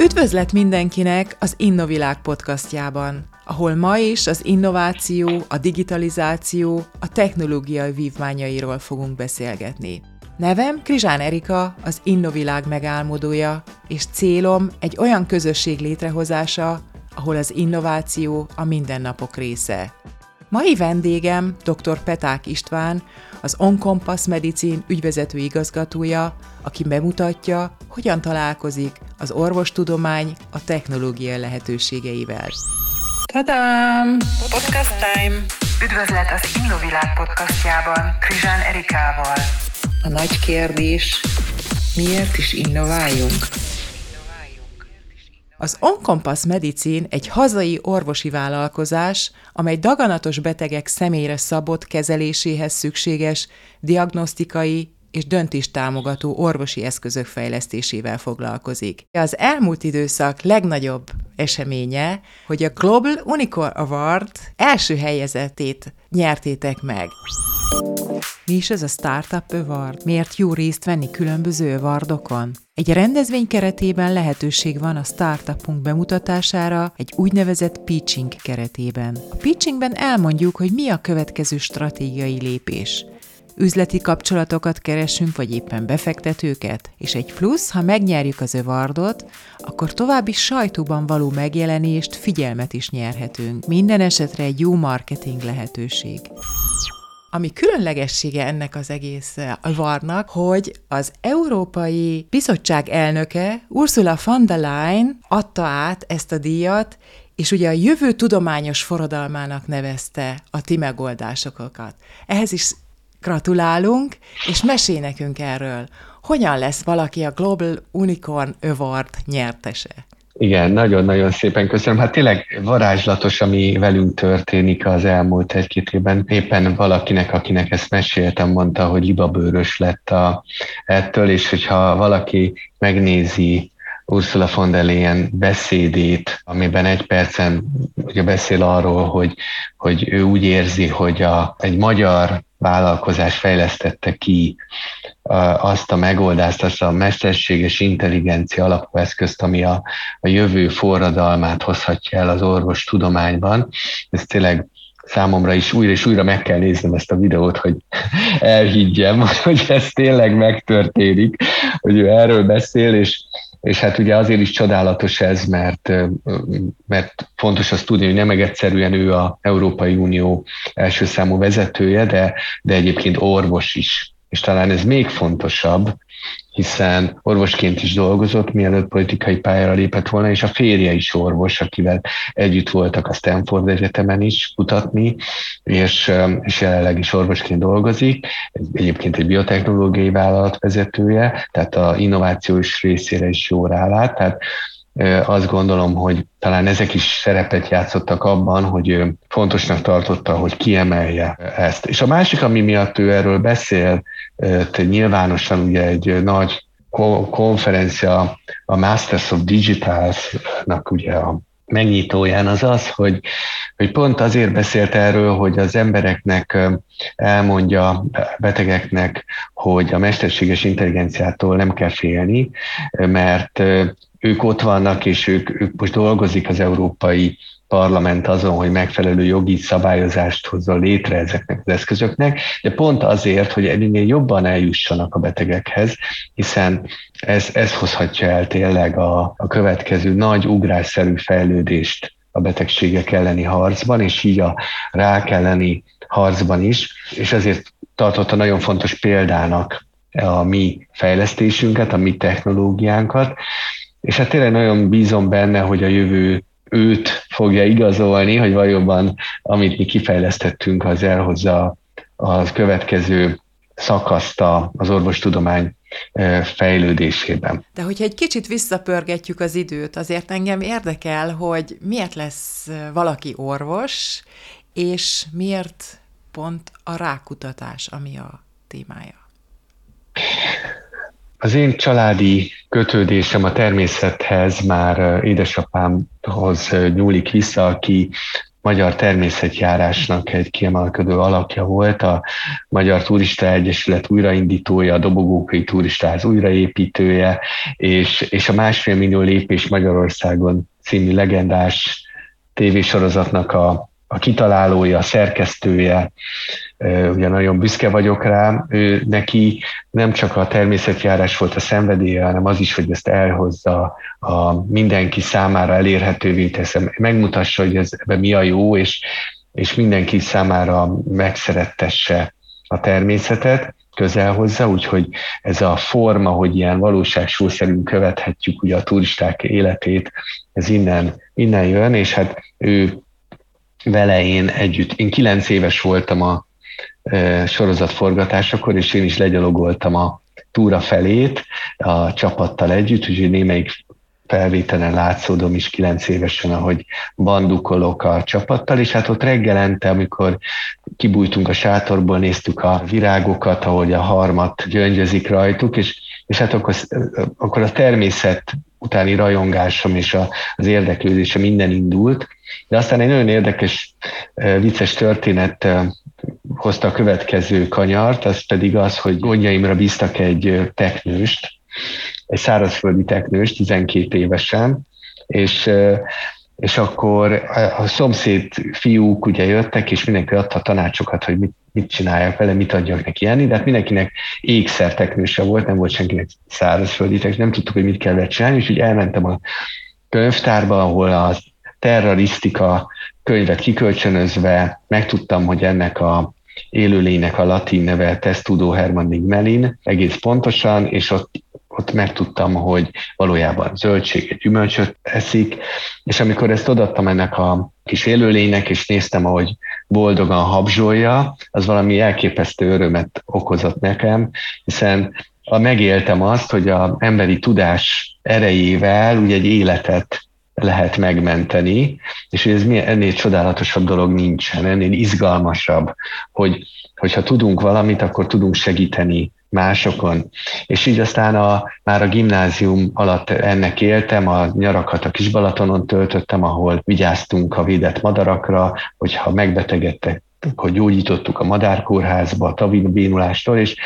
Üdvözlet mindenkinek az Innovilág podcastjában, ahol ma is az innováció, a digitalizáció, a technológiai vívmányairól fogunk beszélgetni. Nevem Krizsán Erika, az Innovilág megálmodója, és célom egy olyan közösség létrehozása, ahol az innováció a mindennapok része. Mai vendégem dr. Peták István, az Onkompass Medicin ügyvezető igazgatója, aki bemutatja, hogyan találkozik az orvostudomány a technológia lehetőségeivel. Tadám! Podcast time! Üdvözlet az Innovilág podcastjában Krizsán Erikával. A nagy kérdés, miért is innováljunk? Az Onkompass Medicin egy hazai orvosi vállalkozás, amely daganatos betegek személyre szabott kezeléséhez szükséges diagnosztikai és döntéstámogató orvosi eszközök fejlesztésével foglalkozik. Az elmúlt időszak legnagyobb eseménye, hogy a Global Unicorn Award első helyezetét nyertétek meg. Mi is ez a Startup Award? Miért jó részt venni különböző awardokon? Egy rendezvény keretében lehetőség van a startupunk bemutatására egy úgynevezett pitching keretében. A pitchingben elmondjuk, hogy mi a következő stratégiai lépés üzleti kapcsolatokat keresünk, vagy éppen befektetőket, és egy plusz, ha megnyerjük az övardot, akkor további sajtóban való megjelenést, figyelmet is nyerhetünk. Minden esetre egy jó marketing lehetőség. Ami különlegessége ennek az egész varnak, hogy az Európai Bizottság elnöke Ursula von der Leyen adta át ezt a díjat, és ugye a jövő tudományos forradalmának nevezte a ti megoldásokat. Ehhez is gratulálunk, és mesélj nekünk erről. Hogyan lesz valaki a Global Unicorn Award nyertese? Igen, nagyon-nagyon szépen köszönöm. Hát tényleg varázslatos, ami velünk történik az elmúlt egy-két évben. Éppen valakinek, akinek ezt meséltem, mondta, hogy libabőrös lett a, ettől, és hogyha valaki megnézi Ursula von der Leyen beszédét, amiben egy percen ugye beszél arról, hogy, hogy ő úgy érzi, hogy a, egy magyar vállalkozás fejlesztette ki azt a megoldást, azt a mesterséges intelligencia alapú eszközt, ami a, a jövő forradalmát hozhatja el az orvos tudományban. Ez tényleg számomra is újra és újra meg kell néznem ezt a videót, hogy elhiggyem, hogy ez tényleg megtörténik, hogy ő erről beszél, és és hát ugye azért is csodálatos ez, mert, mert fontos azt tudni, hogy nem egyszerűen ő a Európai Unió első számú vezetője, de, de egyébként orvos is. És talán ez még fontosabb, hiszen orvosként is dolgozott, mielőtt politikai pályára lépett volna, és a férje is orvos, akivel együtt voltak a Stanford Egyetemen is kutatni, és, és jelenleg is orvosként dolgozik, egyébként egy biotechnológiai vállalat vezetője, tehát a innovációs részére is jó rálát, tehát azt gondolom, hogy talán ezek is szerepet játszottak abban, hogy fontosnak tartotta, hogy kiemelje ezt. És a másik, ami miatt ő erről beszél, nyilvánosan ugye egy nagy konferencia, a Masters of Digitals-nak ugye a megnyitóján az az, hogy, hogy pont azért beszélt erről, hogy az embereknek elmondja, betegeknek, hogy a mesterséges intelligenciától nem kell félni, mert ők ott vannak, és ők, ők most dolgozik az Európai Parlament azon, hogy megfelelő jogi szabályozást hozzon létre ezeknek az eszközöknek, de pont azért, hogy ennél jobban eljussanak a betegekhez, hiszen ez, ez hozhatja el tényleg a, a következő nagy ugrásszerű fejlődést a betegségek elleni harcban, és így a rák elleni harcban is, és ezért tartotta nagyon fontos példának a mi fejlesztésünket, a mi technológiánkat, és hát tényleg nagyon bízom benne, hogy a jövő őt fogja igazolni, hogy valóban amit mi kifejlesztettünk, az elhozza a következő szakaszt az orvostudomány fejlődésében. De hogyha egy kicsit visszapörgetjük az időt, azért engem érdekel, hogy miért lesz valaki orvos, és miért pont a rákutatás, ami a témája? Az én családi kötődésem a természethez már édesapámhoz nyúlik vissza, aki magyar természetjárásnak egy kiemelkedő alakja volt, a Magyar Turista Egyesület újraindítója, a Dobogókai Turistáz újraépítője, és, és a másfél millió lépés Magyarországon című legendás tévésorozatnak a, a kitalálója, a szerkesztője, ugye nagyon büszke vagyok rá, ő, neki nem csak a természetjárás volt a szenvedélye, hanem az is, hogy ezt elhozza a mindenki számára elérhetővé teszem, megmutassa, hogy ez ebben mi a jó, és, és mindenki számára megszerettesse a természetet, közel hozzá, úgyhogy ez a forma, hogy ilyen valóságsószerűen követhetjük ugye a turisták életét, ez innen, innen jön, és hát ő vele én együtt, én kilenc éves voltam a sorozat forgatásakor, és én is legyalogoltam a túra felét a csapattal együtt, úgyhogy némelyik felvételen látszódom is kilenc évesen, ahogy bandukolok a csapattal, és hát ott reggelente, amikor kibújtunk a sátorból, néztük a virágokat, ahogy a harmat gyöngyözik rajtuk, és, és hát akkor, akkor a természet utáni rajongásom és a, az érdeklődése minden indult, de aztán egy nagyon érdekes, vicces történet hozta a következő kanyart, az pedig az, hogy gondjaimra bíztak egy teknőst, egy szárazföldi teknős, 12 évesen, és és akkor a szomszéd fiúk ugye jöttek, és mindenki adta tanácsokat, hogy mit, mit csináljak vele, mit adjak neki enni, de hát mindenkinek ékszerteknőse volt, nem volt senkinek szárazföldi teknős, nem tudtuk, hogy mit kell csinálni, és úgy elmentem a könyvtárba, ahol a terrorisztika könyvet kikölcsönözve megtudtam, hogy ennek a élőlénynek a latin neve Testudo hermannig melin, egész pontosan, és ott ott megtudtam, hogy valójában zöldséget, gyümölcsöt eszik, és amikor ezt odaadtam ennek a kis élőlénynek, és néztem, ahogy boldogan habzsolja, az valami elképesztő örömet okozott nekem, hiszen a megéltem azt, hogy az emberi tudás erejével ugye egy életet lehet megmenteni, és ez ennél csodálatosabb dolog nincsen, ennél izgalmasabb, hogy, hogyha tudunk valamit, akkor tudunk segíteni másokon. És így aztán a, már a gimnázium alatt ennek éltem, a nyarakat a Kisbalatonon töltöttem, ahol vigyáztunk a védett madarakra, hogyha megbetegedtek, hogy gyógyítottuk a madárkórházba a tavinbénulástól, és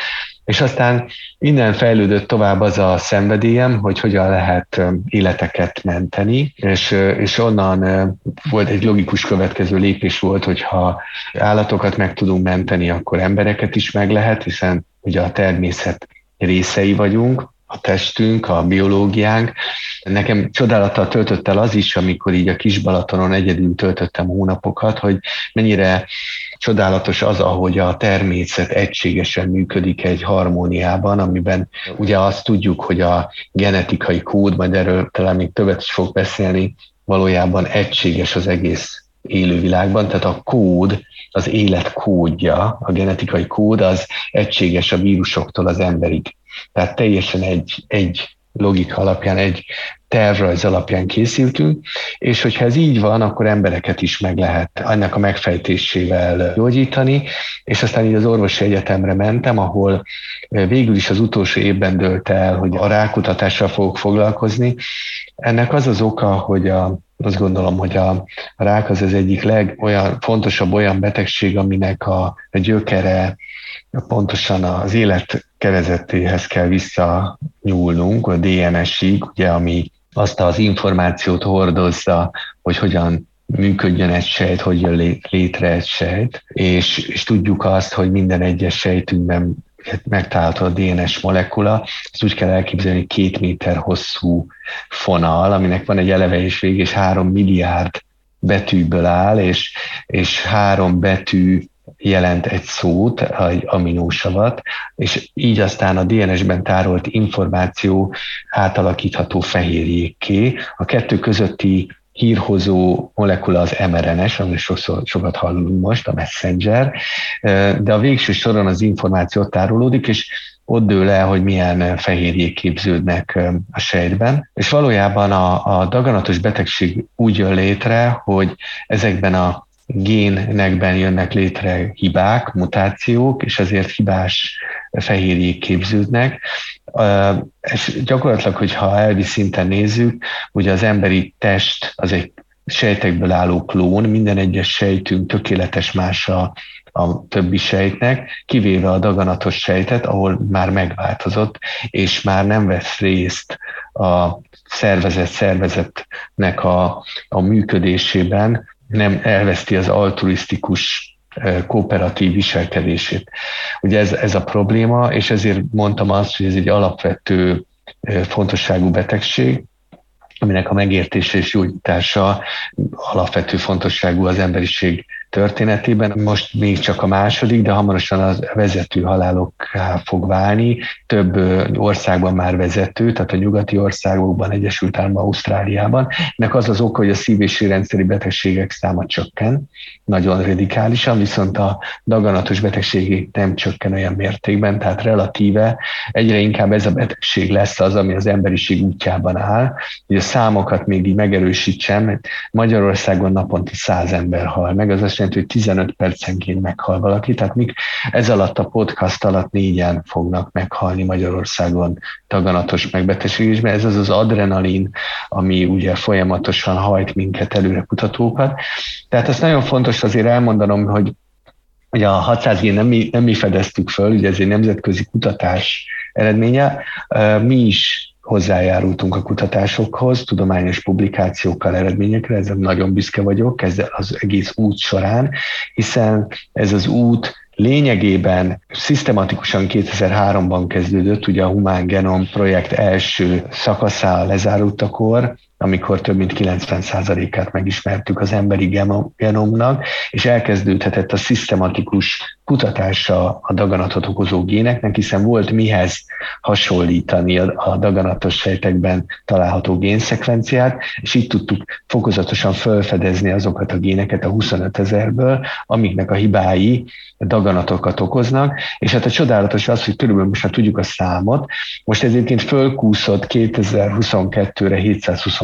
és aztán innen fejlődött tovább az a szenvedélyem, hogy hogyan lehet életeket menteni, és, és onnan volt egy logikus következő lépés volt, hogy ha állatokat meg tudunk menteni, akkor embereket is meg lehet, hiszen ugye a természet részei vagyunk, a testünk, a biológiánk. Nekem csodálattal töltött el az is, amikor így a Kisbalatonon egyedül töltöttem hónapokat, hogy mennyire csodálatos az, ahogy a természet egységesen működik egy harmóniában, amiben ugye azt tudjuk, hogy a genetikai kód, majd erről talán még többet is fog beszélni, valójában egységes az egész élővilágban, tehát a kód, az élet kódja, a genetikai kód az egységes a vírusoktól az emberig. Tehát teljesen egy, egy logika alapján, egy tervrajz alapján készültünk, és hogyha ez így van, akkor embereket is meg lehet ennek a megfejtésével gyógyítani, és aztán így az orvosi egyetemre mentem, ahol végül is az utolsó évben dölt el, hogy a rákutatással fogok foglalkozni. Ennek az az oka, hogy a, azt gondolom, hogy a, rák az az egyik legolyan fontosabb olyan betegség, aminek a, a gyökere pontosan az élet kerezetéhez kell visszanyúlnunk, a DNS-ig, ugye, ami azt az információt hordozza, hogy hogyan működjön egy sejt, hogy jön létre egy sejt, és, és tudjuk azt, hogy minden egyes sejtünkben megtalálható a DNS molekula, ezt úgy kell elképzelni, két méter hosszú fonal, aminek van egy eleve és vég, és három milliárd betűből áll, és, és három betű jelent egy szót, egy aminósavat, és így aztán a DNS-ben tárolt információ átalakítható fehérjékké. A kettő közötti hírhozó molekula az mRNS, amiről sokszor, sokat hallunk most, a messenger, de a végső soron az információ tárolódik, és ott dől el, hogy milyen fehérjék képződnek a sejtben. És valójában a, a daganatos betegség úgy jön létre, hogy ezekben a génekben jönnek létre hibák, mutációk, és ezért hibás fehérjék képződnek. És gyakorlatilag, hogyha elvi szinten nézzük, ugye az emberi test az egy sejtekből álló klón, minden egyes sejtünk tökéletes más a, a többi sejtnek, kivéve a daganatos sejtet, ahol már megváltozott, és már nem vesz részt a szervezet szervezetnek a, a működésében, nem elveszti az altruisztikus kooperatív viselkedését. Ugye ez, ez a probléma, és ezért mondtam azt, hogy ez egy alapvető fontosságú betegség, aminek a megértése és gyógyítása alapvető fontosságú az emberiség történetében. Most még csak a második, de hamarosan az vezető halálokká fog válni. Több országban már vezető, tehát a nyugati országokban, Egyesült Államokban, Ausztráliában. Ennek az az oka, hogy a szív- és rendszeri betegségek száma csökken, nagyon radikálisan, viszont a daganatos betegségek nem csökken olyan mértékben, tehát relatíve egyre inkább ez a betegség lesz az, ami az emberiség útjában áll. Hogy a számokat még így megerősítsem, Magyarországon naponta száz ember hal meg, az azt jelenti, hogy 15 percenként meghal valaki, tehát mik ez alatt a podcast alatt négyen fognak meghalni Magyarországon daganatos megbetegségésben. Ez az az adrenalin, ami ugye folyamatosan hajt minket előre kutatókat. Tehát ez nagyon fontos azért elmondanom, hogy Ugye a 600 g nem mi, nem mi fedeztük föl, ugye ez egy nemzetközi kutatás eredménye. Mi is hozzájárultunk a kutatásokhoz, tudományos publikációkkal, eredményekre, ezzel nagyon büszke vagyok, ezzel az egész út során, hiszen ez az út lényegében szisztematikusan 2003-ban kezdődött, ugye a Humán Genom projekt első szakaszá lezárultakor, amikor több mint 90%-át megismertük az emberi genomnak, és elkezdődhetett a szisztematikus kutatása a daganatot okozó géneknek, hiszen volt mihez hasonlítani a daganatos sejtekben található génszekvenciát, és így tudtuk fokozatosan felfedezni azokat a géneket a 25 ezerből, amiknek a hibái daganatokat okoznak, és hát a csodálatos az, hogy körülbelül most már tudjuk a számot, most ezért fölkúszott 2022-re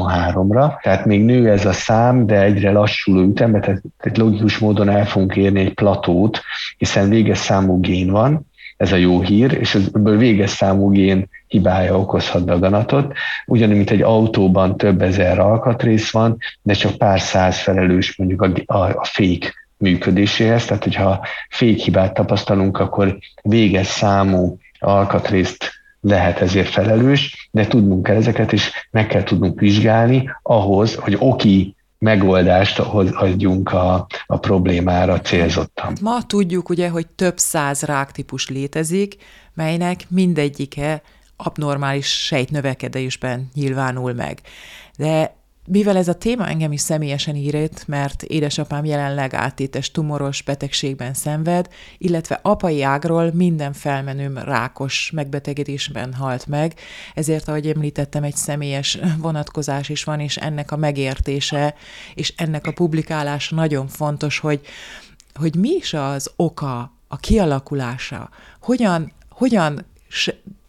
723-ra, tehát még nő ez a szám, de egyre lassuló ütemben, tehát logikus módon el fogunk érni egy platót, hiszen véges számú gén van, ez a jó hír, és ebből véges számú gén hibája okozhat daganatot, ugyanúgy, mint egy autóban több ezer alkatrész van, de csak pár száz felelős mondjuk a, a, a fék működéséhez, tehát hogyha fékhibát tapasztalunk, akkor véges számú alkatrészt lehet ezért felelős, de tudnunk kell ezeket, és meg kell tudnunk vizsgálni ahhoz, hogy oki megoldást adjunk a, a problémára célzottan. Ma tudjuk ugye, hogy több száz ráktípus létezik, melynek mindegyike abnormális sejtnövekedésben nyilvánul meg. De mivel ez a téma engem is személyesen írít, mert édesapám jelenleg áttétes tumoros betegségben szenved, illetve apai ágról minden felmenőm rákos megbetegedésben halt meg, ezért, ahogy említettem, egy személyes vonatkozás is van, és ennek a megértése, és ennek a publikálása nagyon fontos, hogy, hogy mi is az oka, a kialakulása, hogyan, hogyan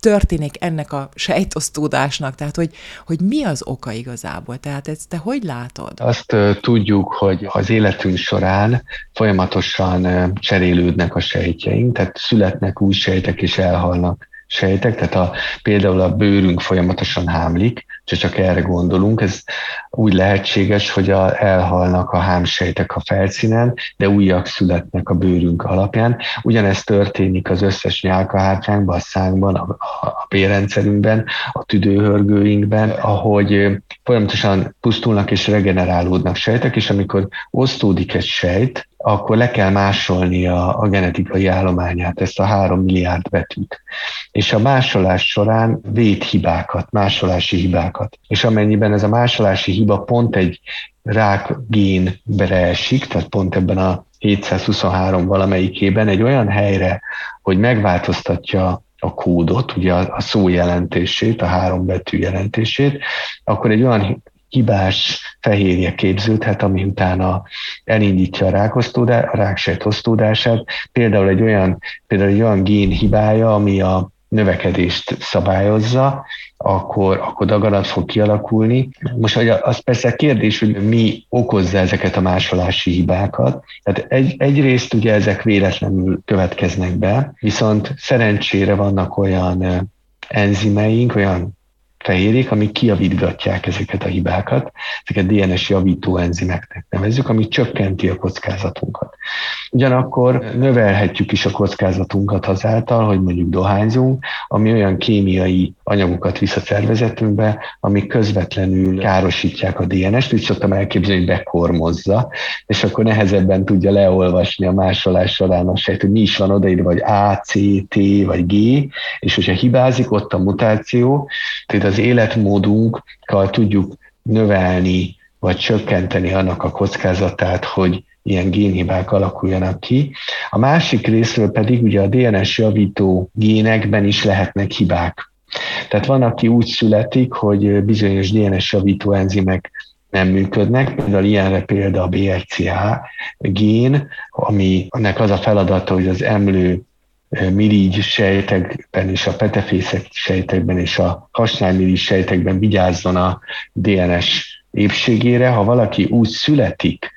történik ennek a sejtosztódásnak, tehát hogy, hogy mi az oka igazából, tehát ezt te hogy látod? Azt tudjuk, hogy az életünk során folyamatosan cserélődnek a sejtjeink, tehát születnek új sejtek és elhalnak sejtek, tehát a, például a bőrünk folyamatosan hámlik, ha csak erre gondolunk, ez úgy lehetséges, hogy a, elhalnak a hámsejtek a felszínen, de újak születnek a bőrünk alapján. Ugyanezt történik az összes nyálkahártyánkban, a szánkban, a, a bérrendszerünkben, a tüdőhörgőinkben, ahogy folyamatosan pusztulnak és regenerálódnak sejtek, és amikor osztódik egy sejt, akkor le kell másolni a, a genetikai állományát, ezt a három milliárd betűt. És a másolás során védhibákat, másolási hibákat. És amennyiben ez a másolási hiba pont egy rákgénbe esik, tehát pont ebben a 723 valamelyikében egy olyan helyre, hogy megváltoztatja a kódot, ugye a szó jelentését, a három betű jelentését, akkor egy olyan hibás fehérje képződhet, ami utána elindítja a, rákosztódá, a ráksejt osztódását. Például egy olyan, például egy olyan gén hibája, ami a növekedést szabályozza, akkor, akkor daganat fog kialakulni. Most az persze kérdés, hogy mi okozza ezeket a másolási hibákat. Tehát egy, egyrészt ugye ezek véletlenül következnek be, viszont szerencsére vannak olyan enzimeink, olyan fehérjék, amik kiavítgatják ezeket a hibákat, ezeket DNS javító enzimeknek nevezzük, ami csökkenti a kockázatunkat. Ugyanakkor növelhetjük is a kockázatunkat azáltal, hogy mondjuk dohányzunk, ami olyan kémiai anyagokat visz a szervezetünkbe, amik közvetlenül károsítják a DNS-t, úgy szoktam elképzelni, hogy bekormozza, és akkor nehezebben tudja leolvasni a másolás során a sejt, hogy mi is van odaírva, vagy A, C, T vagy G, és hogyha hibázik ott a mutáció, tehát az életmódunkkal tudjuk növelni vagy csökkenteni annak a kockázatát, hogy ilyen génhibák alakuljanak ki. A másik részről pedig ugye a DNS javító génekben is lehetnek hibák. Tehát van, aki úgy születik, hogy bizonyos DNS javító enzimek nem működnek, például ilyenre példa a BRCA gén, ami ennek az a feladata, hogy az emlő mirigy sejtekben és a petefészek sejtekben és a hasnyálmirigy sejtekben vigyázzon a DNS épségére. Ha valaki úgy születik,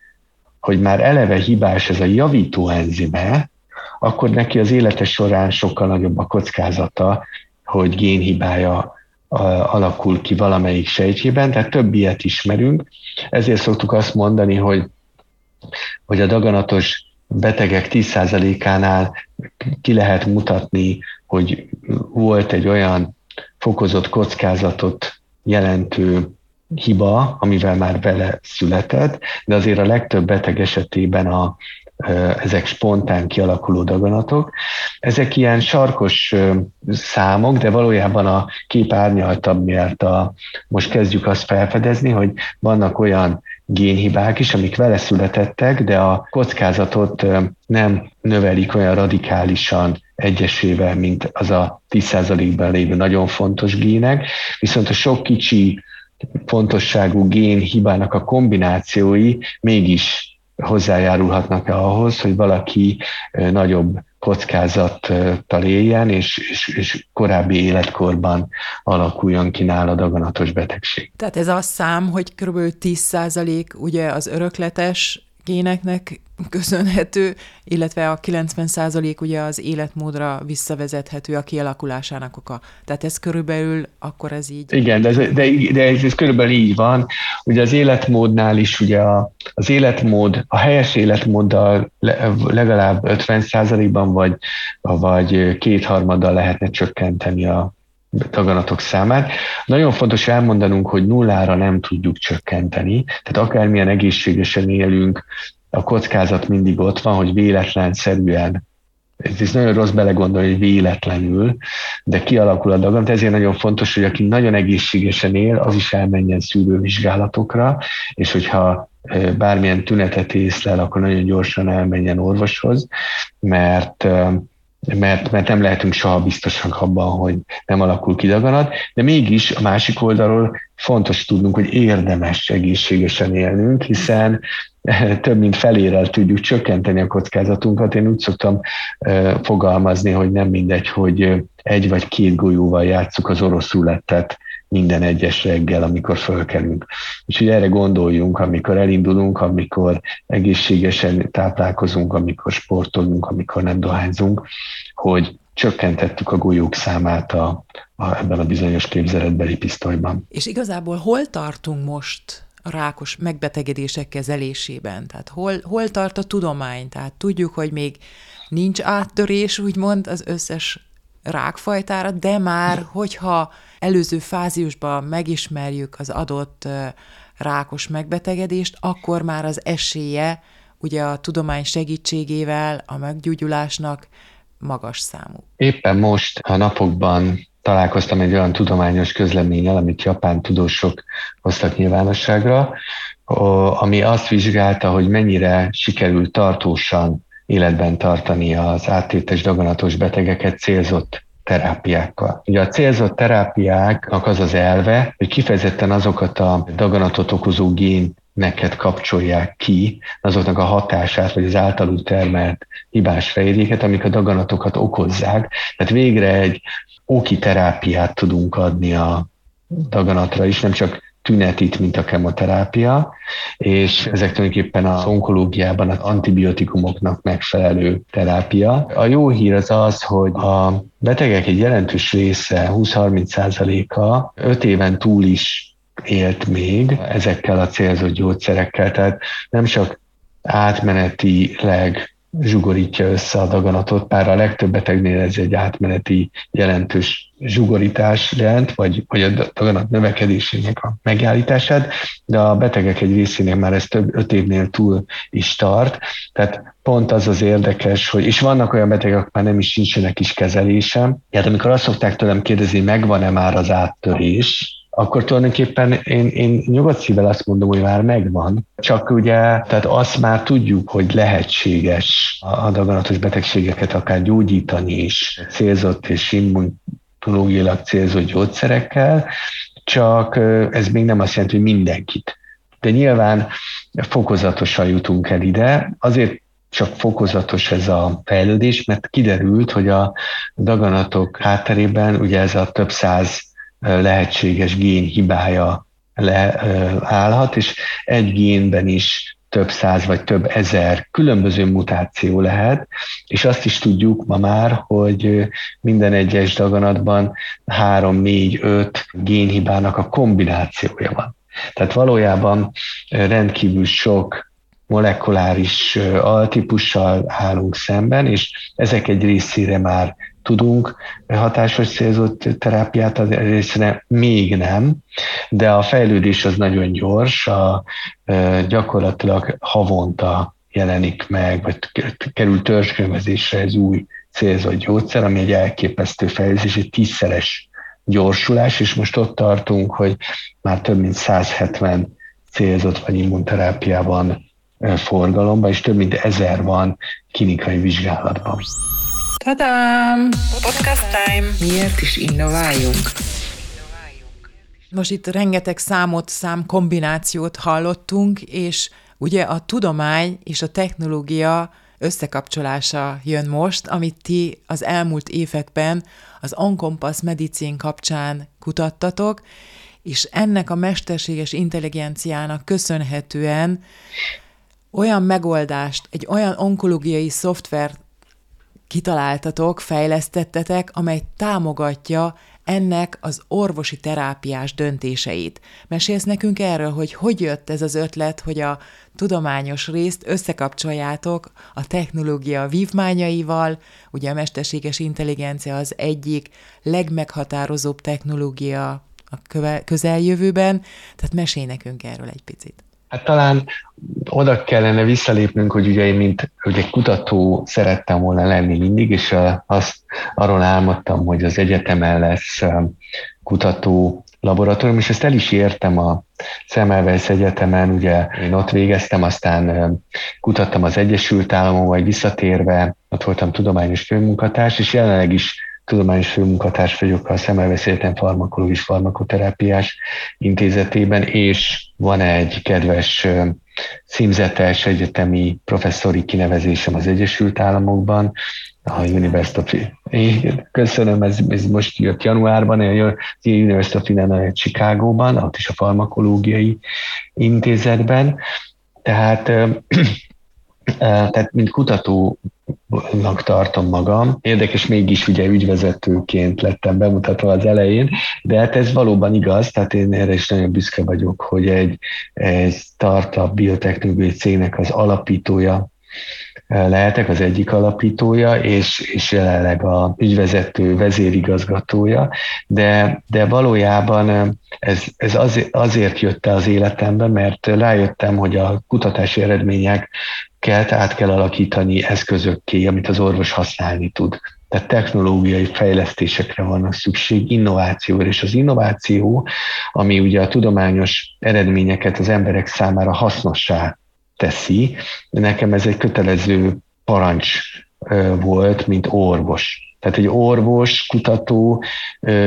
hogy már eleve hibás ez a javító enzime, akkor neki az élete során sokkal nagyobb a kockázata, hogy génhibája alakul ki valamelyik sejtjében, tehát több ilyet ismerünk. Ezért szoktuk azt mondani, hogy, hogy a daganatos betegek 10%-ánál ki lehet mutatni, hogy volt egy olyan fokozott kockázatot jelentő hiba, amivel már bele született, de azért a legtöbb beteg esetében a, ezek spontán kialakuló daganatok. Ezek ilyen sarkos számok, de valójában a kép árnyaltabb, mert a, most kezdjük azt felfedezni, hogy vannak olyan génhibák is, amik vele születettek, de a kockázatot nem növelik olyan radikálisan egyesével, mint az a 10%-ban lévő nagyon fontos gének, viszont a sok kicsi fontosságú gén hibának a kombinációi mégis hozzájárulhatnak -e ahhoz, hogy valaki nagyobb kockázattal éljen, és, és, és korábbi életkorban alakuljon ki nála daganatos betegség. Tehát ez az szám, hogy kb. 10% ugye az örökletes géneknek köszönhető, illetve a 90% ugye az életmódra visszavezethető a kialakulásának oka. Tehát ez körülbelül akkor ez így. Igen, de ez, de, de ez, ez körülbelül így van. Ugye az életmódnál is ugye a, az életmód, a helyes életmóddal legalább 50%-ban vagy, vagy kétharmaddal lehetne csökkenteni a daganatok számát. Nagyon fontos elmondanunk, hogy nullára nem tudjuk csökkenteni, tehát akármilyen egészségesen élünk, a kockázat mindig ott van, hogy véletlenszerűen ez nagyon rossz belegondolni, hogy véletlenül, de kialakul a daganat, ezért nagyon fontos, hogy aki nagyon egészségesen él, az is elmenjen szűrővizsgálatokra, és hogyha bármilyen tünetet észlel, akkor nagyon gyorsan elmenjen orvoshoz, mert mert, mert nem lehetünk soha biztosak abban, hogy nem alakul ki daganat, de mégis a másik oldalról fontos tudnunk, hogy érdemes egészségesen élnünk, hiszen több mint felérel tudjuk csökkenteni a kockázatunkat. Én úgy szoktam fogalmazni, hogy nem mindegy, hogy egy vagy két golyóval játsszuk az orosz lettet minden egyes reggel, amikor fölkelünk. Úgyhogy erre gondoljunk, amikor elindulunk, amikor egészségesen táplálkozunk, amikor sportolunk, amikor nem dohányzunk, hogy csökkentettük a golyók számát a, a, ebben a bizonyos képzeletbeli pisztolyban. És igazából hol tartunk most a rákos megbetegedések kezelésében? Tehát hol, hol tart a tudomány? Tehát tudjuk, hogy még nincs áttörés, úgymond az összes rákfajtára, de már, hogyha előző fázisban megismerjük az adott rákos megbetegedést, akkor már az esélye ugye a tudomány segítségével a meggyógyulásnak magas számú. Éppen most a napokban találkoztam egy olyan tudományos közleménnyel, amit japán tudósok hoztak nyilvánosságra, ami azt vizsgálta, hogy mennyire sikerült tartósan életben tartani az áttétes daganatos betegeket célzott terápiákkal. Ugye a célzott terápiáknak az az elve, hogy kifejezetten azokat a daganatot okozó gén neked kapcsolják ki azoknak a hatását, vagy az általuk termelt hibás fejléket, amik a daganatokat okozzák. Tehát végre egy oki terápiát tudunk adni a daganatra is, nem csak tünetit, mint a kemoterápia, és ezek tulajdonképpen az onkológiában az antibiotikumoknak megfelelő terápia. A jó hír az az, hogy a betegek egy jelentős része, 20-30 százaléka 5 éven túl is élt még ezekkel a célzott gyógyszerekkel, tehát nem csak átmenetileg zsugorítja össze a daganatot, bár a legtöbb betegnél ez egy átmeneti jelentős zsugorítás jelent, vagy, vagy a daganat növekedésének a megállítását, de a betegek egy részénél már ez több öt évnél túl is tart. Tehát pont az az érdekes, hogy, és vannak olyan betegek, akik már nem is nincsenek is kezelésem. Tehát amikor azt szokták tőlem kérdezni, megvan-e már az áttörés, akkor tulajdonképpen én, én nyugodt szívvel azt mondom, hogy már megvan, csak ugye, tehát azt már tudjuk, hogy lehetséges a daganatos betegségeket akár gyógyítani is. Célzott és immunológiailag célzott gyógyszerekkel, csak ez még nem azt jelenti, hogy mindenkit. De nyilván fokozatosan jutunk el ide, azért csak fokozatos ez a fejlődés, mert kiderült, hogy a daganatok hátterében ugye ez a több száz lehetséges gén hibája leállhat, és egy génben is több száz vagy több ezer különböző mutáció lehet, és azt is tudjuk ma már, hogy minden egyes daganatban három, négy, öt génhibának a kombinációja van. Tehát valójában rendkívül sok molekuláris altípussal állunk szemben, és ezek egy részére már tudunk hatásos célzott terápiát, az részre még nem, de a fejlődés az nagyon gyors, a, gyakorlatilag havonta jelenik meg, vagy kerül törzskönyvezésre ez új célzott gyógyszer, ami egy elképesztő fejlődés, egy tízszeres gyorsulás, és most ott tartunk, hogy már több mint 170 célzott vagy immunterápiában forgalomban, és több mint ezer van klinikai vizsgálatban. Tadám! Podcast time! Miért is innováljunk? Most itt rengeteg számot, szám kombinációt hallottunk, és ugye a tudomány és a technológia összekapcsolása jön most, amit ti az elmúlt években az Onkompass medicin kapcsán kutattatok, és ennek a mesterséges intelligenciának köszönhetően olyan megoldást, egy olyan onkológiai szoftvert kitaláltatok, fejlesztettetek, amely támogatja ennek az orvosi terápiás döntéseit. Mesélsz nekünk erről, hogy hogy jött ez az ötlet, hogy a tudományos részt összekapcsoljátok a technológia vívmányaival, ugye a mesterséges intelligencia az egyik legmeghatározóbb technológia a közeljövőben, tehát mesélj nekünk erről egy picit. Hát talán oda kellene visszalépnünk, hogy ugye én, mint egy kutató szerettem volna lenni mindig, és azt arról álmodtam, hogy az egyetemen lesz kutató laboratórium, és ezt el is értem a Semmelweis Egyetemen, ugye én ott végeztem, aztán kutattam az Egyesült Államokban, vagy visszatérve, ott voltam tudományos főmunkatárs, és jelenleg is tudományos főmunkatárs vagyok a Szemelvesz Egyetem farmakológus farmakoterápiás intézetében, és van egy kedves címzetes egyetemi professzori kinevezésem az Egyesült Államokban, a University of... Köszönöm, ez, ez most jött januárban, a University of Illinois Chicago-ban, ott is a farmakológiai intézetben. Tehát tehát mint kutatónak tartom magam. Érdekes, mégis ugye ügyvezetőként lettem bemutatva az elején, de hát ez valóban igaz, tehát én erre is nagyon büszke vagyok, hogy egy, egy startup biotechnológiai cégnek az alapítója lehetek, az egyik alapítója, és, és jelenleg a ügyvezető vezérigazgatója, de, de valójában ez, ez azért, azért jött el az életembe, mert rájöttem, hogy a kutatási eredmények kell, át kell alakítani eszközökké, amit az orvos használni tud. Tehát technológiai fejlesztésekre van szükség, innovációra, és az innováció, ami ugye a tudományos eredményeket az emberek számára hasznossá teszi, nekem ez egy kötelező parancs volt, mint orvos. Tehát egy orvos, kutató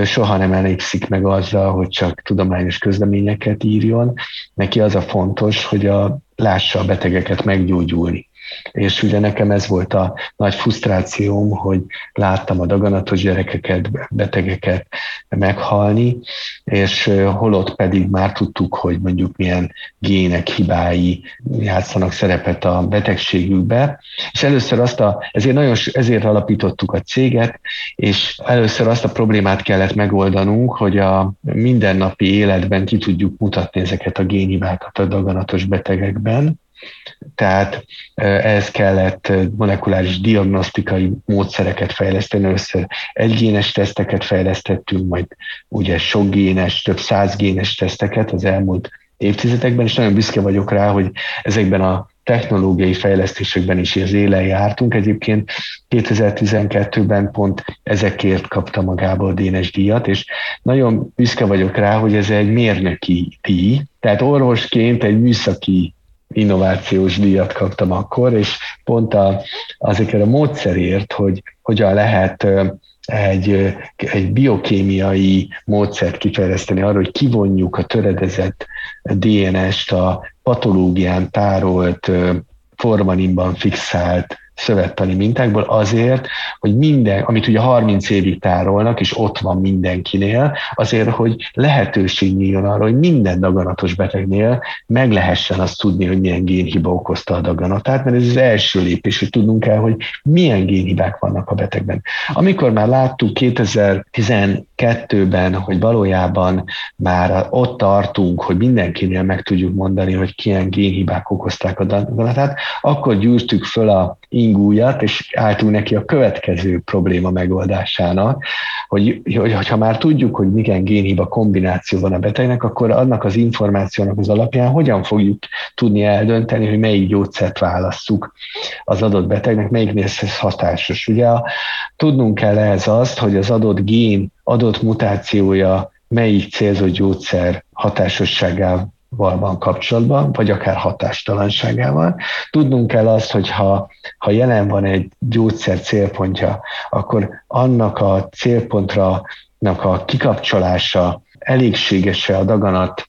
soha nem elégszik meg azzal, hogy csak tudományos közleményeket írjon. Neki az a fontos, hogy a lássa a betegeket meggyógyulni. És ugye nekem ez volt a nagy frusztrációm, hogy láttam a daganatos gyerekeket, betegeket meghalni, és holott pedig már tudtuk, hogy mondjuk milyen gének hibái játszanak szerepet a betegségükbe. És először azt a, ezért nagyon, ezért alapítottuk a céget, és először azt a problémát kellett megoldanunk, hogy a mindennapi életben ki tudjuk mutatni ezeket a génhibákat a daganatos betegekben, tehát ehhez kellett molekuláris diagnosztikai módszereket fejleszteni. Először egygénes teszteket fejlesztettünk, majd ugye sok génes, több száz génes teszteket az elmúlt évtizedekben, és nagyon büszke vagyok rá, hogy ezekben a technológiai fejlesztésekben is az élen jártunk. Egyébként 2012-ben pont ezekért kapta magából a Dénes díjat, és nagyon büszke vagyok rá, hogy ez egy mérnöki díj, tehát orvosként egy műszaki innovációs díjat kaptam akkor, és pont a, azokért a módszerért, hogy hogyan lehet egy, egy biokémiai módszert kifejleszteni arra, hogy kivonjuk a töredezett DNS-t a patológián tárolt formaninban fixált szövettani mintákból azért, hogy minden, amit ugye 30 évig tárolnak, és ott van mindenkinél, azért, hogy lehetőség nyíljon arra, hogy minden daganatos betegnél meg lehessen azt tudni, hogy milyen génhiba okozta a daganatát, mert ez az első lépés, hogy tudnunk kell, hogy milyen génhibák vannak a betegben. Amikor már láttuk 2012-ben, hogy valójában már ott tartunk, hogy mindenkinél meg tudjuk mondani, hogy milyen génhibák okozták a daganatát, akkor gyűrtük föl a ingújat, és álltunk neki a következő probléma megoldásának, hogy, hogy ha már tudjuk, hogy milyen génhiba kombináció van a betegnek, akkor annak az információnak az alapján hogyan fogjuk tudni eldönteni, hogy melyik gyógyszert válasszuk az adott betegnek, melyiknél ez hatásos. Ugye tudnunk kell ehhez azt, hogy az adott gén adott mutációja melyik célzott gyógyszer hatásosságával van kapcsolatban, vagy akár hatástalanságával. Tudnunk kell azt, hogy ha, ha jelen van egy gyógyszer célpontja, akkor annak a célpontra a kikapcsolása elégséges-e a daganat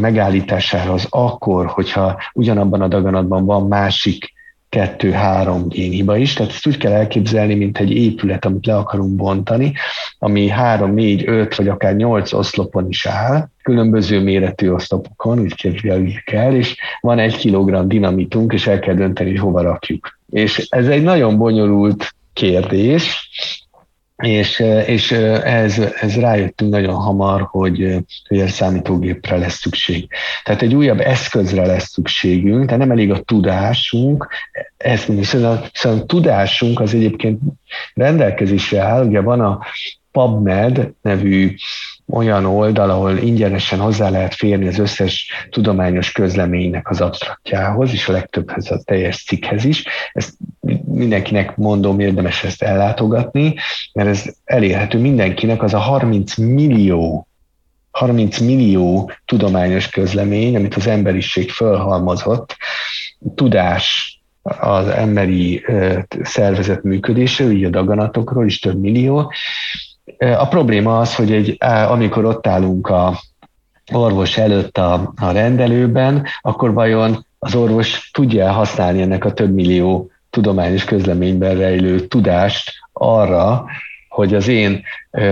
megállítására az akkor, hogyha ugyanabban a daganatban van másik kettő-három génhiba is, tehát ezt úgy kell elképzelni, mint egy épület, amit le akarunk bontani, ami három, négy, öt vagy akár nyolc oszlopon is áll, különböző méretű oszlopokon, úgy képzeljük el, és van egy kilogramm dinamitunk, és el kell dönteni, hogy hova rakjuk. És ez egy nagyon bonyolult kérdés, és, és ez, ez rájöttünk nagyon hamar, hogy, hogy a számítógépre lesz szükség. Tehát egy újabb eszközre lesz szükségünk, tehát nem elég a tudásunk, mondjuk, szóval a, szóval a tudásunk az egyébként rendelkezésre áll, ugye van a PubMed nevű olyan oldal, ahol ingyenesen hozzá lehet férni az összes tudományos közleménynek az absztraktjához, és a legtöbbhez a teljes cikkhez is. Ezt mindenkinek mondom, érdemes ezt ellátogatni, mert ez elérhető mindenkinek, az a 30 millió 30 millió tudományos közlemény, amit az emberiség fölhalmozott, tudás az emberi szervezet működése, így a daganatokról is több millió, a probléma az, hogy egy, amikor ott állunk a orvos előtt a, a rendelőben, akkor vajon az orvos tudja használni ennek a több millió tudományos közleményben rejlő tudást arra, hogy az én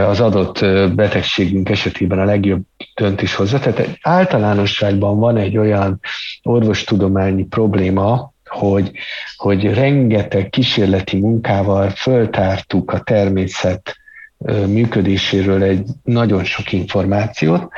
az adott betegségünk esetében a legjobb döntés hozza. Tehát általánosságban van egy olyan orvostudományi probléma, hogy, hogy rengeteg kísérleti munkával föltártuk a természet működéséről egy nagyon sok információt,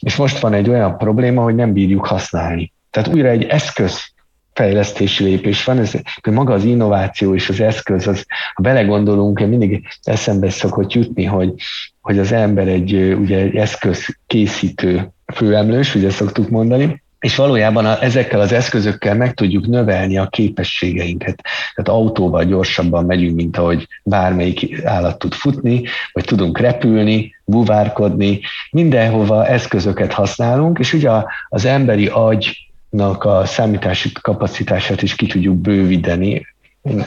és most van egy olyan probléma, hogy nem bírjuk használni. Tehát újra egy eszköz fejlesztési lépés van, ez maga az innováció és az eszköz, az, ha belegondolunk, mindig eszembe szokott jutni, hogy, hogy az ember egy, ugye, egy eszköz készítő főemlős, ugye szoktuk mondani, és valójában a, ezekkel az eszközökkel meg tudjuk növelni a képességeinket. Tehát autóval gyorsabban megyünk, mint ahogy bármelyik állat tud futni, vagy tudunk repülni, buvárkodni, mindenhova eszközöket használunk, és ugye az emberi agynak a számítási kapacitását is ki tudjuk bővíteni,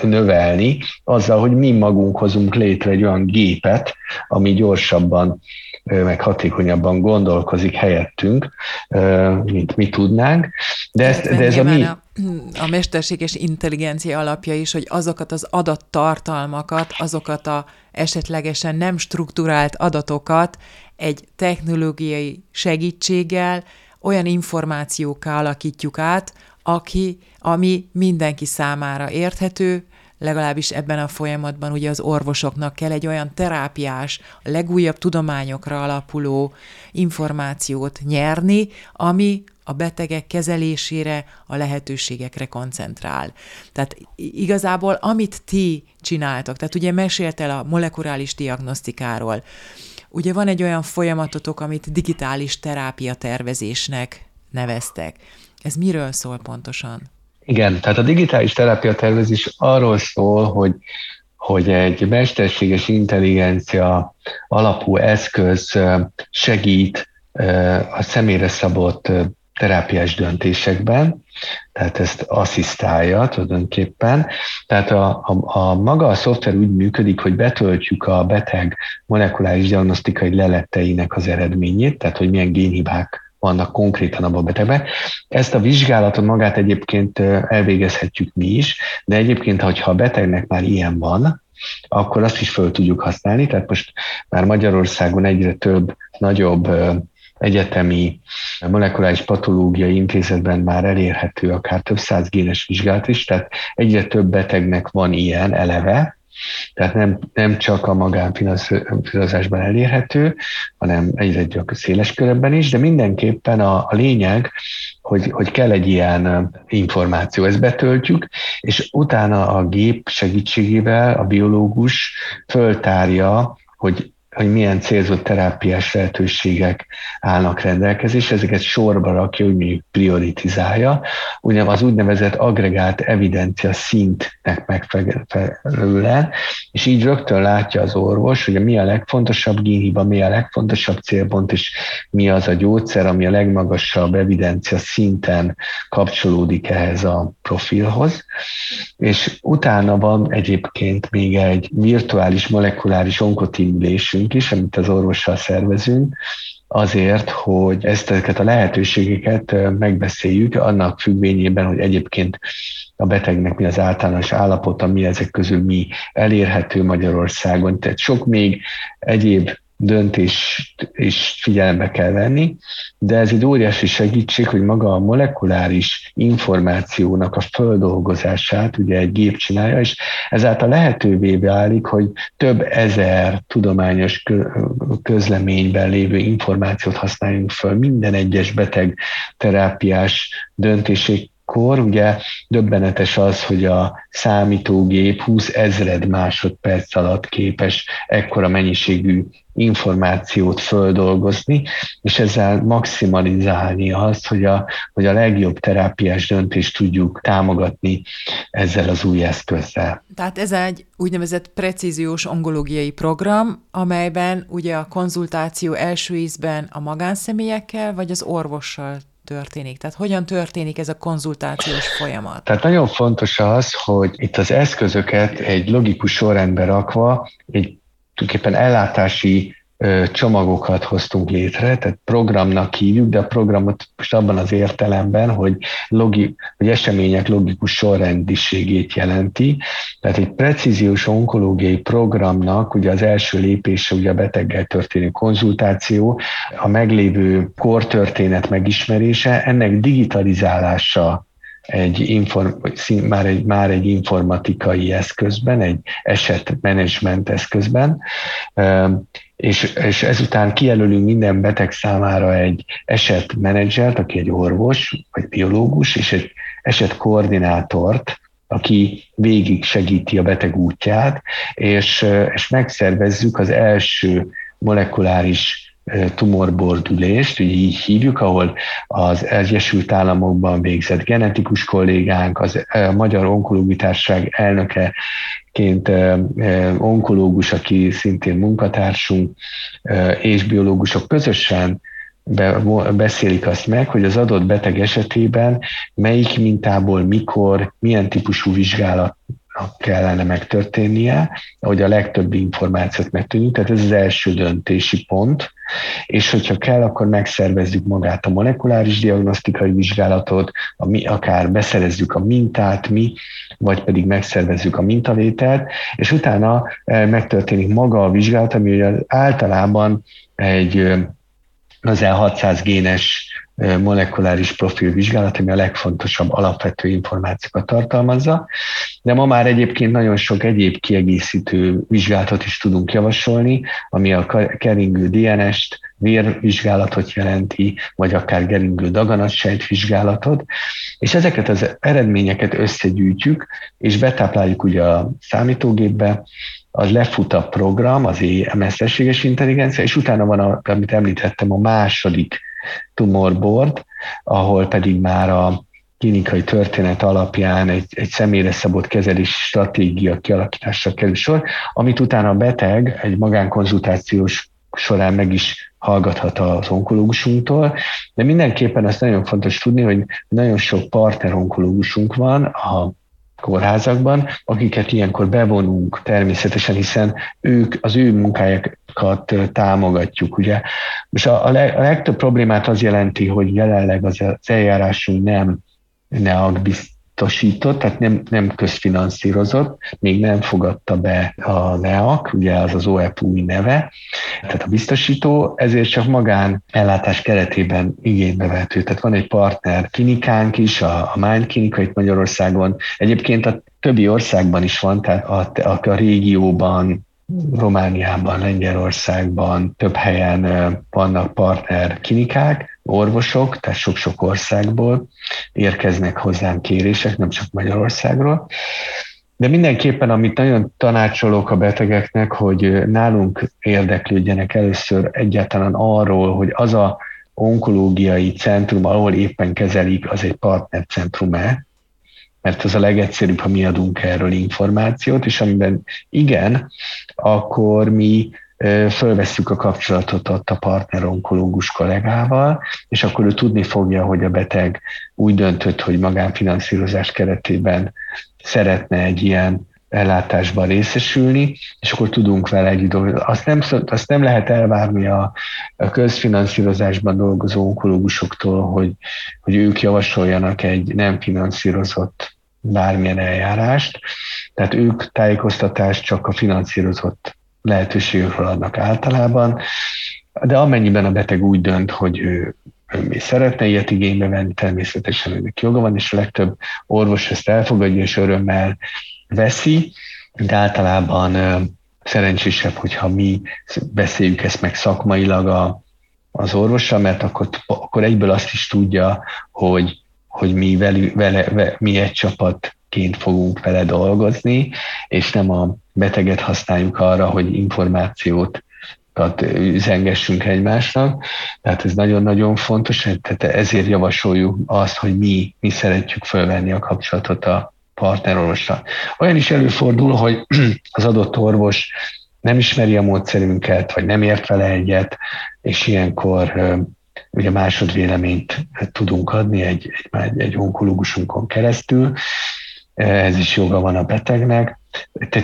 növelni, azzal, hogy mi magunk hozunk létre egy olyan gépet, ami gyorsabban meg hatékonyabban gondolkozik helyettünk, mint mi tudnánk, De, ez, de ez a mi... A, a mesterséges intelligencia alapja is, hogy azokat az adattartalmakat, azokat a esetlegesen nem strukturált adatokat egy technológiai segítséggel olyan információkkal alakítjuk át, aki, ami mindenki számára érthető, legalábbis ebben a folyamatban ugye az orvosoknak kell egy olyan terápiás, legújabb tudományokra alapuló információt nyerni, ami a betegek kezelésére, a lehetőségekre koncentrál. Tehát igazából amit ti csináltok, tehát ugye meséltél a molekuláris diagnosztikáról, ugye van egy olyan folyamatotok, amit digitális terápia tervezésnek neveztek. Ez miről szól pontosan? Igen, tehát a digitális terápia tervezés arról szól, hogy, hogy egy mesterséges intelligencia alapú eszköz segít a személyre szabott terápiás döntésekben, tehát ezt asszisztálja tulajdonképpen. Tehát a, a, a maga a szoftver úgy működik, hogy betöltjük a beteg molekuláris diagnosztikai leletteinek az eredményét, tehát hogy milyen génhibák vannak konkrétan abban a betegben. Ezt a vizsgálatot magát egyébként elvégezhetjük mi is, de egyébként, ha a betegnek már ilyen van, akkor azt is föl tudjuk használni. Tehát most már Magyarországon egyre több, nagyobb egyetemi molekuláris patológiai intézetben már elérhető akár több száz génes vizsgálat is, tehát egyre több betegnek van ilyen eleve, tehát nem, nem csak a magánfinanszírozásban elérhető, hanem egyre csak széles köröbben is, de mindenképpen a, a lényeg, hogy, hogy kell egy ilyen információ, ezt betöltjük, és utána a gép segítségével a biológus föltárja, hogy hogy milyen célzott terápiás lehetőségek állnak rendelkezésre, ezeket sorba rakja, úgy mondjuk prioritizálja, ugye az úgynevezett agregált evidencia szintnek megfelelően, és így rögtön látja az orvos, hogy mi a legfontosabb génhiba, mi a legfontosabb célpont, és mi az a gyógyszer, ami a legmagasabb evidencia szinten kapcsolódik ehhez a profilhoz. És utána van egyébként még egy virtuális molekuláris onkotimülésünk, ülésünk is, amit az orvossal szervezünk, azért, hogy ezt, ezeket a lehetőségeket megbeszéljük, annak függvényében, hogy egyébként a betegnek mi az általános állapota, mi ezek közül mi elérhető Magyarországon. Tehát sok még egyéb döntést is figyelembe kell venni, de ez egy óriási segítség, hogy maga a molekuláris információnak a földolgozását ugye egy gép csinálja, és ezáltal lehetővé válik, hogy több ezer tudományos közleményben lévő információt használjunk föl minden egyes beteg terápiás döntések akkor ugye döbbenetes az, hogy a számítógép 20 ezred másodperc alatt képes ekkora mennyiségű információt földolgozni, és ezzel maximalizálni azt, hogy a, hogy a legjobb terápiás döntést tudjuk támogatni ezzel az új eszközzel. Tehát ez egy úgynevezett precíziós onkológiai program, amelyben ugye a konzultáció első ízben a magánszemélyekkel vagy az orvossal történik? Tehát hogyan történik ez a konzultációs folyamat? Tehát nagyon fontos az, hogy itt az eszközöket egy logikus sorrendbe rakva, egy tulajdonképpen ellátási csomagokat hoztunk létre, tehát programnak hívjuk, de a programot most abban az értelemben, hogy, logi, hogy események logikus sorrendiségét jelenti. Tehát egy precíziós onkológiai programnak ugye az első lépése ugye a beteggel történő konzultáció, a meglévő kortörténet megismerése, ennek digitalizálása egy inform, már, egy, már egy informatikai eszközben, egy esetmenedzsment eszközben, és, és ezután kijelölünk minden beteg számára egy esetmenedzsert, aki egy orvos, vagy biológus, és egy esetkoordinátort, aki végig segíti a beteg útját, és, és megszervezzük az első molekuláris tumorbordülést, így hívjuk, ahol az Egyesült Államokban végzett genetikus kollégánk, az Magyar Onkológiai Társaság elnökeként onkológus, aki szintén munkatársunk, és biológusok közösen be, beszélik azt meg, hogy az adott beteg esetében melyik mintából, mikor, milyen típusú vizsgálat kellene megtörténnie, hogy a legtöbb információt megtudjuk, tehát ez az első döntési pont, és hogyha kell, akkor megszervezzük magát a molekuláris diagnosztikai vizsgálatot, a akár beszerezzük a mintát mi, vagy pedig megszervezzük a mintavételt, és utána eh, megtörténik maga a vizsgálat, ami általában egy az 600 génes molekuláris profilvizsgálat, ami a legfontosabb alapvető információkat tartalmazza, de ma már egyébként nagyon sok egyéb kiegészítő vizsgálatot is tudunk javasolni, ami a keringő DNS-t, vérvizsgálatot jelenti, vagy akár geringő daganatsejt vizsgálatot, és ezeket az eredményeket összegyűjtjük, és betápláljuk ugye a számítógépbe, az lefut a program, az mesterséges intelligencia, és utána van, a, amit említettem, a második tumorboard, ahol pedig már a klinikai történet alapján egy, egy személyre szabott kezelési stratégia kialakításra kerül sor, amit utána a beteg egy magánkonzultációs során meg is hallgathat az onkológusunktól, de mindenképpen azt nagyon fontos tudni, hogy nagyon sok partner onkológusunk van a kórházakban, akiket ilyenkor bevonunk természetesen, hiszen ők, az ő munkájukat támogatjuk. Ugye? Most a, a, leg, a legtöbb problémát az jelenti, hogy jelenleg az, az eljárásunk nem NEAG biztosított, tehát nem, nem közfinanszírozott, még nem fogadta be a NEAK, ugye az az OEPUI neve, tehát a biztosító, ezért csak magán ellátás keretében igénybe vehető. Tehát van egy partner klinikánk is, a, a Mind klinika itt Magyarországon, egyébként a többi országban is van, tehát a, a, a régióban Romániában, Lengyelországban több helyen vannak partner klinikák, orvosok, tehát sok-sok országból érkeznek hozzám kérések, nem csak Magyarországról. De mindenképpen, amit nagyon tanácsolok a betegeknek, hogy nálunk érdeklődjenek először egyáltalán arról, hogy az a onkológiai centrum, ahol éppen kezelik, az egy partnercentrum-e, mert az a legegyszerűbb, ha mi adunk erről információt, és amiben igen, akkor mi fölvesszük a kapcsolatot ott a partner onkológus kollégával, és akkor ő tudni fogja, hogy a beteg úgy döntött, hogy magánfinanszírozás keretében szeretne egy ilyen ellátásban részesülni, és akkor tudunk vele egy dolgozni. Azt nem, azt nem lehet elvárni a, a közfinanszírozásban dolgozó onkológusoktól, hogy, hogy ők javasoljanak egy nem finanszírozott bármilyen eljárást, tehát ők tájékoztatást csak a finanszírozott lehetőségekről adnak általában, de amennyiben a beteg úgy dönt, hogy ő mi szeretne ilyet igénybe venni, természetesen ennek joga van, és a legtöbb orvos ezt elfogadja, és örömmel veszi, de általában szerencsésebb, hogyha mi beszéljük ezt meg szakmailag a, az orvossal, mert akkor, akkor egyből azt is tudja, hogy, hogy mi, vele, vele, mi egy csapatként fogunk vele dolgozni, és nem a beteget használjuk arra, hogy információt üzengessünk egymásnak. Tehát ez nagyon-nagyon fontos, tehát ezért javasoljuk azt, hogy mi, mi szeretjük fölvenni a kapcsolatot a partnerorvosra. Olyan is előfordul, hogy az adott orvos nem ismeri a módszerünket, vagy nem ért vele egyet, és ilyenkor ugye másodvéleményt tudunk adni egy, egy, egy onkológusunkon keresztül, ez is joga van a betegnek.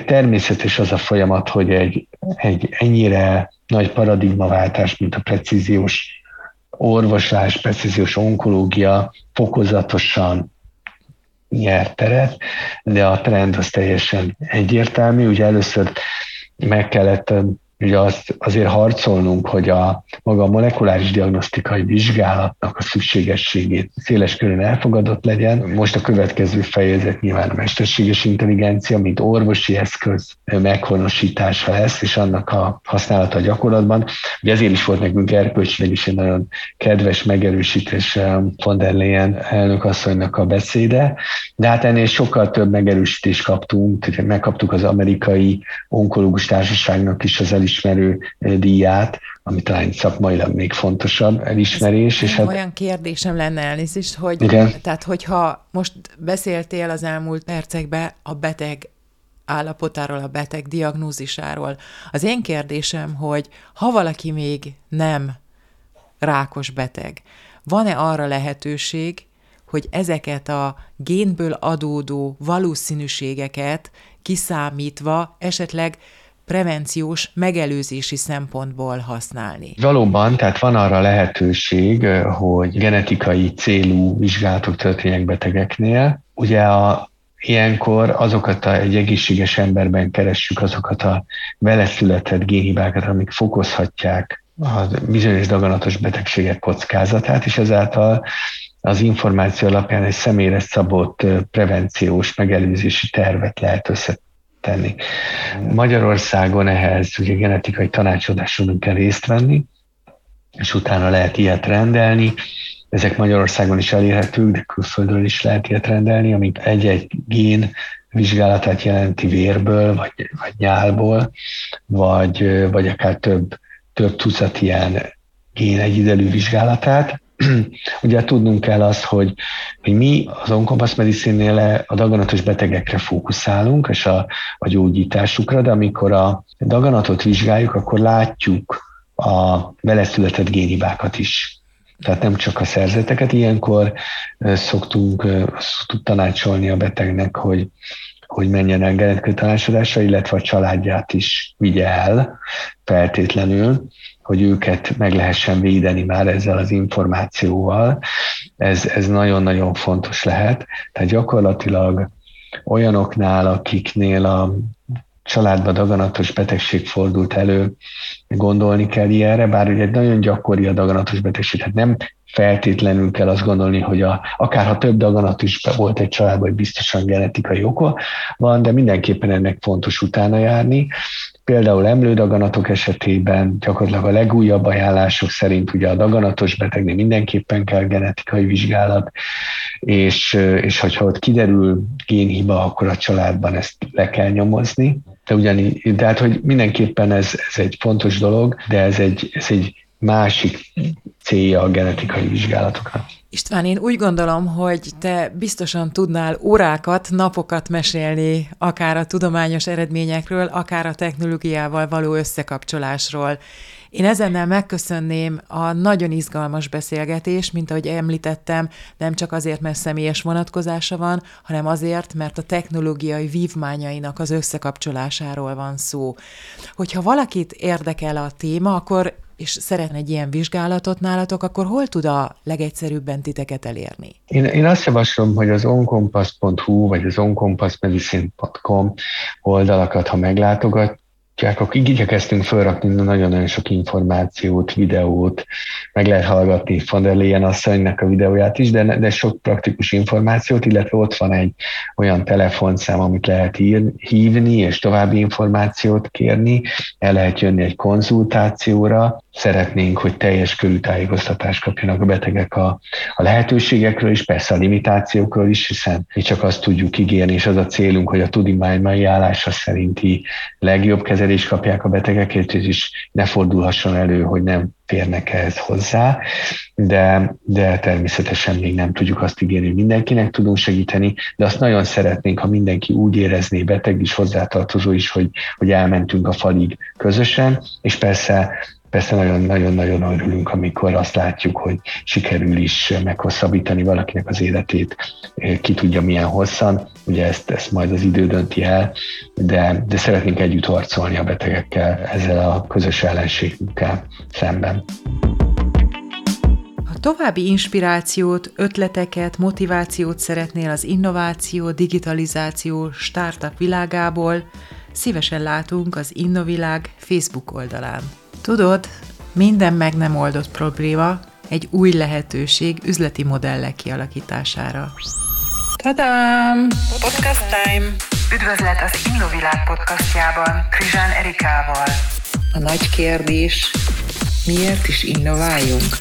Természetes az a folyamat, hogy egy, egy ennyire nagy paradigmaváltás, mint a precíziós orvoslás, precíziós onkológia fokozatosan nyert teret, de a trend az teljesen egyértelmű. Ugye először meg kellett ugye azt azért harcolnunk, hogy a maga a molekuláris diagnosztikai vizsgálatnak a szükségességét széles körön elfogadott legyen. Most a következő fejezet nyilván a mesterséges intelligencia, mint orvosi eszköz meghonosítása lesz, és annak a használata a gyakorlatban. Ugye ezért is volt nekünk erkölcsileg is egy nagyon kedves megerősítés von der Leyen elnökasszonynak a beszéde, de hát ennél sokkal több megerősítést kaptunk, megkaptuk az amerikai onkológus társaságnak is az elismerő díját, ami talán szakmailag még fontosabb elismerés. És hát... Olyan kérdésem lenne elnézést, hogy Igen. tehát hogyha most beszéltél az elmúlt percekben a beteg állapotáról, a beteg diagnózisáról. Az én kérdésem, hogy ha valaki még nem rákos beteg, van-e arra lehetőség, hogy ezeket a génből adódó valószínűségeket kiszámítva esetleg prevenciós, megelőzési szempontból használni. Valóban, tehát van arra lehetőség, hogy genetikai célú vizsgálatok történjenek betegeknél. Ugye a Ilyenkor azokat a, egy egészséges emberben keressük azokat a vele született génhibákat, amik fokozhatják a bizonyos daganatos betegségek kockázatát, és ezáltal az információ alapján egy személyre szabott prevenciós, megelőzési tervet lehet összetenni. Magyarországon ehhez ugye genetikai tanácsadáson kell részt venni, és utána lehet ilyet rendelni. Ezek Magyarországon is elérhetők, de külföldről is lehet ilyet rendelni, amik egy-egy gén vizsgálatát jelenti vérből, vagy, vagy nyálból, vagy, vagy akár több, több tucat ilyen gén egyidelű vizsgálatát. Ugye tudnunk kell azt, hogy, hogy mi az Onkompass Medicine-nél a daganatos betegekre fókuszálunk, és a, a gyógyításukra, de amikor a daganatot vizsgáljuk, akkor látjuk a vele született génhibákat is. Tehát nem csak a szerzeteket, ilyenkor szoktunk, szoktunk tanácsolni a betegnek, hogy, hogy menjen el genetikai tanácsadásra, illetve a családját is vigye el feltétlenül, hogy őket meg lehessen védeni már ezzel az információval. Ez, ez nagyon-nagyon fontos lehet. Tehát gyakorlatilag olyanoknál, akiknél a családban daganatos betegség fordult elő, gondolni kell ilyenre, bár ugye nagyon gyakori a daganatos betegség, tehát nem feltétlenül kell azt gondolni, hogy a, akár ha több daganat is volt egy családban, hogy biztosan genetikai oka van, de mindenképpen ennek fontos utána járni. Például emlődaganatok esetében gyakorlatilag a legújabb ajánlások szerint ugye a daganatos betegnél mindenképpen kell genetikai vizsgálat, és, és hogyha ott kiderül génhiba, akkor a családban ezt le kell nyomozni. De ugyanígy, de hát, hogy mindenképpen ez, ez egy fontos dolog, de ez egy, ez egy másik célja a genetikai vizsgálatoknak. István, én úgy gondolom, hogy te biztosan tudnál órákat, napokat mesélni, akár a tudományos eredményekről, akár a technológiával való összekapcsolásról. Én ezennel megköszönném a nagyon izgalmas beszélgetést, mint ahogy említettem, nem csak azért, mert személyes vonatkozása van, hanem azért, mert a technológiai vívmányainak az összekapcsolásáról van szó. Hogyha valakit érdekel a téma, akkor és szeretne egy ilyen vizsgálatot nálatok, akkor hol tud a legegyszerűbben titeket elérni? Én, én azt javaslom, hogy az onkompass.hu vagy az onkompassmedicine.com oldalakat, ha meglátogat, csak igyekeztünk felrakni nagyon-nagyon sok információt, videót, meg lehet hallgatni von der Leyen asszonynak a videóját is, de, de sok praktikus információt, illetve ott van egy olyan telefonszám, amit lehet ír, hívni, és további információt kérni, el lehet jönni egy konzultációra, szeretnénk, hogy teljes körű tájékoztatást kapjanak a betegek a, a lehetőségekről is, persze a limitációkról is, hiszen mi csak azt tudjuk ígérni, és az a célunk, hogy a tudomány mai állása szerinti legjobb kezelést kapják a betegek, és ne fordulhasson elő, hogy nem férnek ehhez hozzá, de, de természetesen még nem tudjuk azt ígérni, hogy mindenkinek tudunk segíteni, de azt nagyon szeretnénk, ha mindenki úgy érezné, beteg is, hozzátartozó is, hogy, hogy elmentünk a falig közösen, és persze Persze nagyon-nagyon-nagyon örülünk, amikor azt látjuk, hogy sikerül is meghosszabbítani valakinek az életét, ki tudja milyen hosszan, ugye ezt, ezt majd az idő dönti el, de, de szeretnénk együtt harcolni a betegekkel ezzel a közös ellenségünkkel szemben. Ha további inspirációt, ötleteket, motivációt szeretnél az innováció, digitalizáció, startup világából, szívesen látunk az Innovilág Facebook oldalán. Tudod, minden meg nem oldott probléma egy új lehetőség üzleti modellek kialakítására. Tadám! Podcast time! Üdvözlet az Innovilág podcastjában Krizsán Erikával. A nagy kérdés, miért is innováljunk?